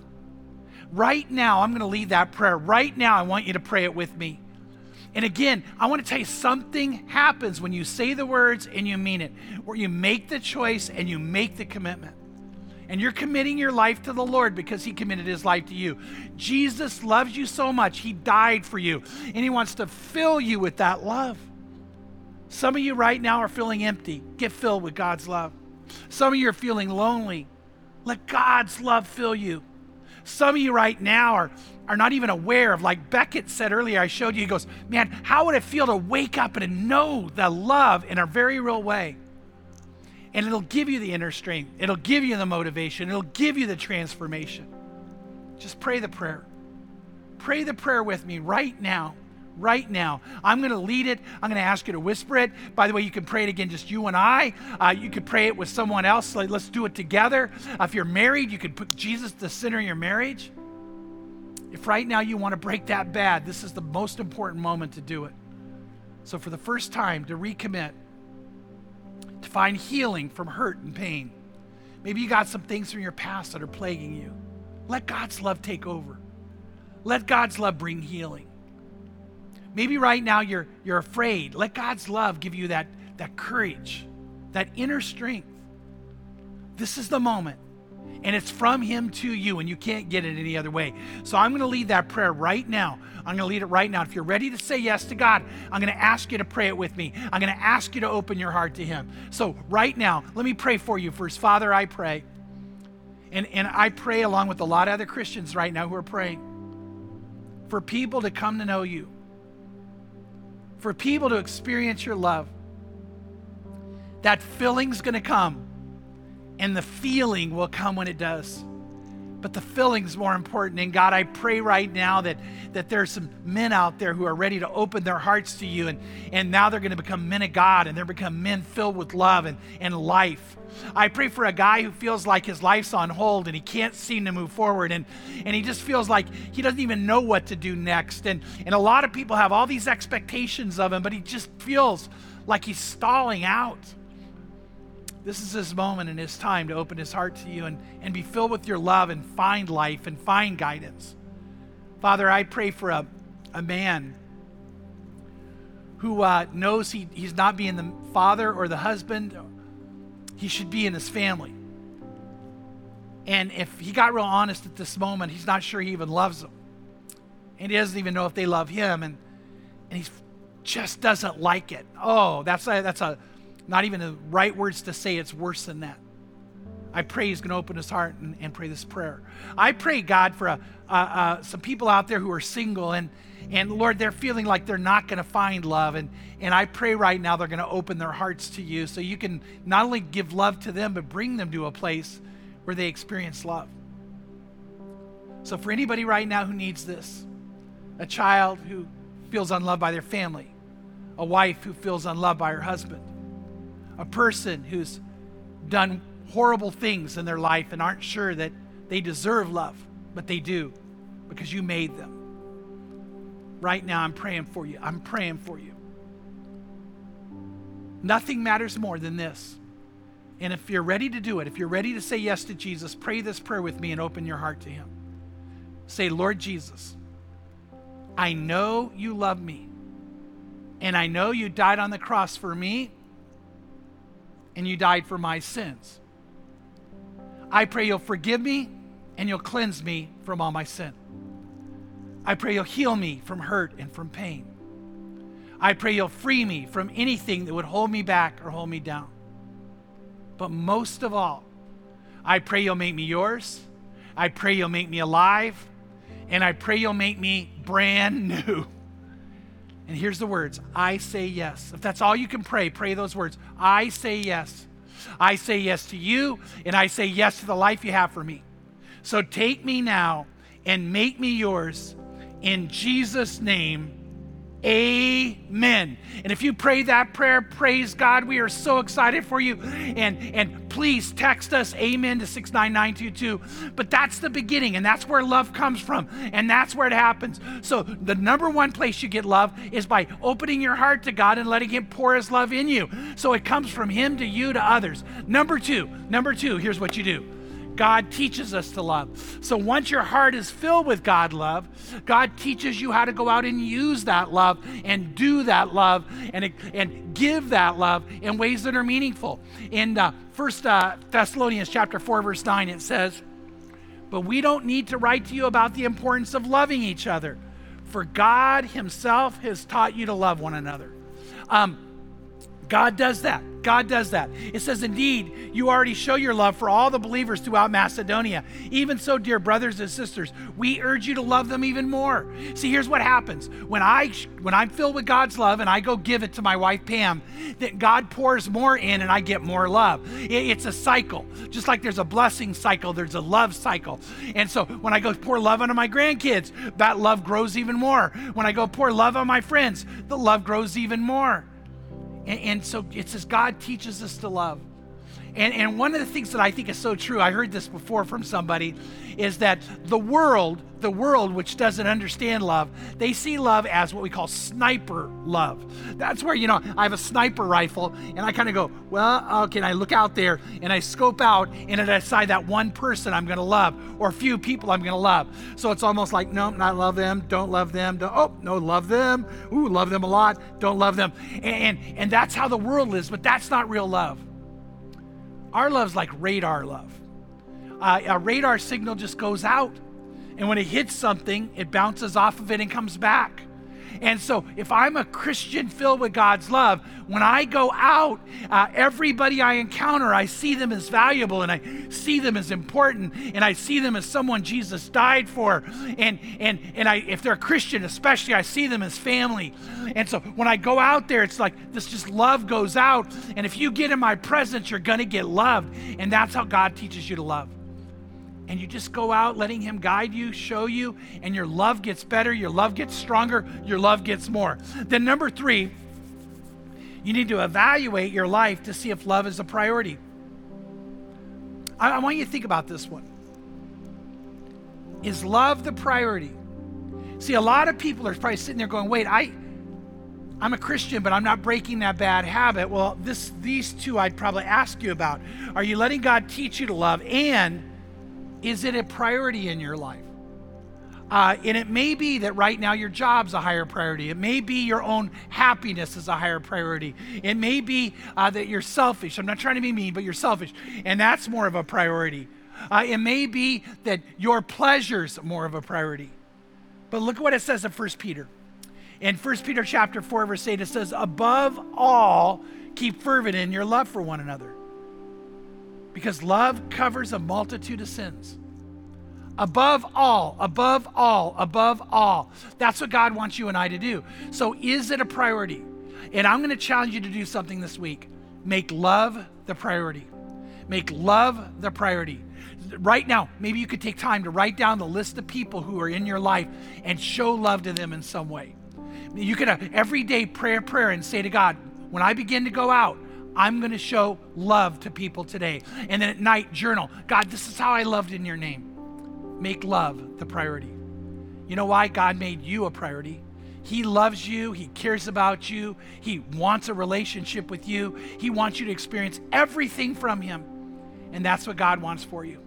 A: Right now, I'm going to lead that prayer. Right now, I want you to pray it with me. And again, I want to tell you something happens when you say the words and you mean it, where you make the choice and you make the commitment. And you're committing your life to the Lord because He committed His life to you. Jesus loves you so much, He died for you, and He wants to fill you with that love. Some of you right now are feeling empty. Get filled with God's love. Some of you are feeling lonely. Let God's love fill you. Some of you right now are, are not even aware of, like Becket said earlier, I showed you, he goes, Man, how would it feel to wake up and know the love in a very real way? And it'll give you the inner strength, it'll give you the motivation, it'll give you the transformation. Just pray the prayer. Pray the prayer with me right now right now. I'm going to lead it. I'm going to ask you to whisper it. By the way, you can pray it again, just you and I. Uh, you could pray it with someone else. Like, let's do it together. Uh, if you're married, you could put Jesus the center of your marriage. If right now you want to break that bad, this is the most important moment to do it. So, for the first time, to recommit, to find healing from hurt and pain. Maybe you got some things from your past that are plaguing you. Let God's love take over. Let God's love bring healing. Maybe right now you're, you're afraid. Let God's love give you that, that courage, that inner strength. This is the moment. And it's from Him to you, and you can't get it any other way. So I'm going to lead that prayer right now. I'm going to lead it right now. If you're ready to say yes to God, I'm going to ask you to pray it with me. I'm going to ask you to open your heart to Him. So right now, let me pray for you first. Father, I pray. And, and I pray along with a lot of other Christians right now who are praying for people to come to know you for people to experience your love. That filling's going to come, and the feeling will come when it does. But the filling's more important. And God, I pray right now that, that there's some men out there who are ready to open their hearts to you, and, and now they're going to become men of God, and they're become men filled with love and, and life. I pray for a guy who feels like his life's on hold and he can't seem to move forward and, and he just feels like he doesn't even know what to do next. And, and a lot of people have all these expectations of him, but he just feels like he's stalling out. This is his moment and his time to open his heart to you and, and be filled with your love and find life and find guidance. Father, I pray for a, a man who uh, knows he, he's not being the father or the husband he should be in his family. And if he got real honest at this moment, he's not sure he even loves them. And he doesn't even know if they love him. And, and he just doesn't like it. Oh, that's a, that's a, not even the right words to say. It's worse than that. I pray he's going to open his heart and, and pray this prayer. I pray, God, for a, uh, uh, some people out there who are single and, and Lord, they're feeling like they're not going to find love. And, and I pray right now they're going to open their hearts to you so you can not only give love to them, but bring them to a place where they experience love. So, for anybody right now who needs this, a child who feels unloved by their family, a wife who feels unloved by her husband, a person who's done horrible things in their life and aren't sure that they deserve love, but they do because you made them. Right now, I'm praying for you. I'm praying for you. Nothing matters more than this. And if you're ready to do it, if you're ready to say yes to Jesus, pray this prayer with me and open your heart to Him. Say, Lord Jesus, I know you love me, and I know you died on the cross for me, and you died for my sins. I pray you'll forgive me and you'll cleanse me from all my sin. I pray you'll heal me from hurt and from pain. I pray you'll free me from anything that would hold me back or hold me down. But most of all, I pray you'll make me yours. I pray you'll make me alive. And I pray you'll make me brand [LAUGHS] new. And here's the words I say yes. If that's all you can pray, pray those words. I say yes. I say yes to you, and I say yes to the life you have for me. So take me now and make me yours. In Jesus' name, Amen. And if you pray that prayer, praise God. We are so excited for you. And and please text us amen to 69922. But that's the beginning, and that's where love comes from, and that's where it happens. So the number one place you get love is by opening your heart to God and letting Him pour His love in you. So it comes from Him to you to others. Number two, number two, here's what you do. God teaches us to love. So once your heart is filled with God love, God teaches you how to go out and use that love and do that love and, and give that love in ways that are meaningful. In uh, 1 uh, Thessalonians chapter 4, verse 9, it says, But we don't need to write to you about the importance of loving each other, for God himself has taught you to love one another. Um, God does that. God does that. It says, Indeed, you already show your love for all the believers throughout Macedonia. Even so, dear brothers and sisters, we urge you to love them even more. See, here's what happens. When, I, when I'm filled with God's love and I go give it to my wife, Pam, that God pours more in and I get more love. It, it's a cycle. Just like there's a blessing cycle, there's a love cycle. And so when I go pour love onto my grandkids, that love grows even more. When I go pour love on my friends, the love grows even more. And, and so it says God teaches us to love. And, and one of the things that I think is so true, I heard this before from somebody, is that the world, the world which doesn't understand love, they see love as what we call sniper love. That's where, you know, I have a sniper rifle and I kind of go, well, uh, okay, and I look out there and I scope out and I decide that one person I'm going to love or a few people I'm going to love. So it's almost like, no, not love them, don't love them, don't, oh, no, love them, ooh, love them a lot, don't love them. And, and, and that's how the world is, but that's not real love. Our love's like radar love. Uh, a radar signal just goes out, and when it hits something, it bounces off of it and comes back. And so, if I'm a Christian filled with God's love, when I go out, uh, everybody I encounter, I see them as valuable and I see them as important and I see them as someone Jesus died for. And, and, and I, if they're a Christian, especially, I see them as family. And so, when I go out there, it's like this just love goes out. And if you get in my presence, you're going to get loved. And that's how God teaches you to love and you just go out letting Him guide you, show you, and your love gets better, your love gets stronger, your love gets more. Then, number three, you need to evaluate your life to see if love is a priority. I, I want you to think about this one. Is love the priority? See, a lot of people are probably sitting there going, wait, I. I'm a Christian, but I'm not breaking that bad habit. Well, this, these two I'd probably ask you about. Are you letting God teach you to love? And is it a priority in your life? Uh, and it may be that right now your job's a higher priority. It may be your own happiness is a higher priority. It may be uh, that you're selfish. I'm not trying to be mean, but you're selfish. And that's more of a priority. Uh, it may be that your pleasure's more of a priority. But look at what it says in 1 Peter. In 1 Peter chapter 4, verse 8, it says, Above all, keep fervent in your love for one another because love covers a multitude of sins. Above all, above all, above all. That's what God wants you and I to do. So, is it a priority? And I'm going to challenge you to do something this week. Make love the priority. Make love the priority. Right now, maybe you could take time to write down the list of people who are in your life and show love to them in some way. You could uh, every day pray a prayer and say to God, when I begin to go out, I'm going to show love to people today. And then at night, journal, God, this is how I loved in your name. Make love the priority. You know why God made you a priority? He loves you. He cares about you. He wants a relationship with you. He wants you to experience everything from Him. And that's what God wants for you.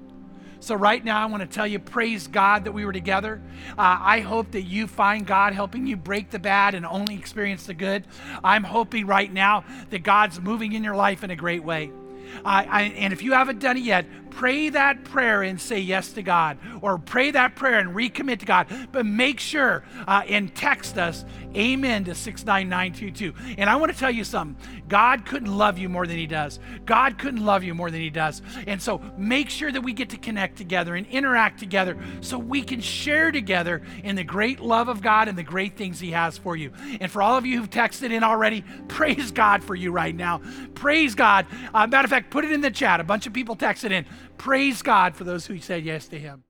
A: So, right now, I want to tell you, praise God that we were together. Uh, I hope that you find God helping you break the bad and only experience the good. I'm hoping right now that God's moving in your life in a great way. Uh, I, and if you haven't done it yet, pray that prayer and say yes to God, or pray that prayer and recommit to God. But make sure uh, and text us Amen to 69922. And I want to tell you something God couldn't love you more than He does. God couldn't love you more than He does. And so make sure that we get to connect together and interact together so we can share together in the great love of God and the great things He has for you. And for all of you who've texted in already, [LAUGHS] praise God for you right now. Praise God. Uh, matter of fact, put it in the chat. A bunch of people texted in. Praise God for those who said yes to Him.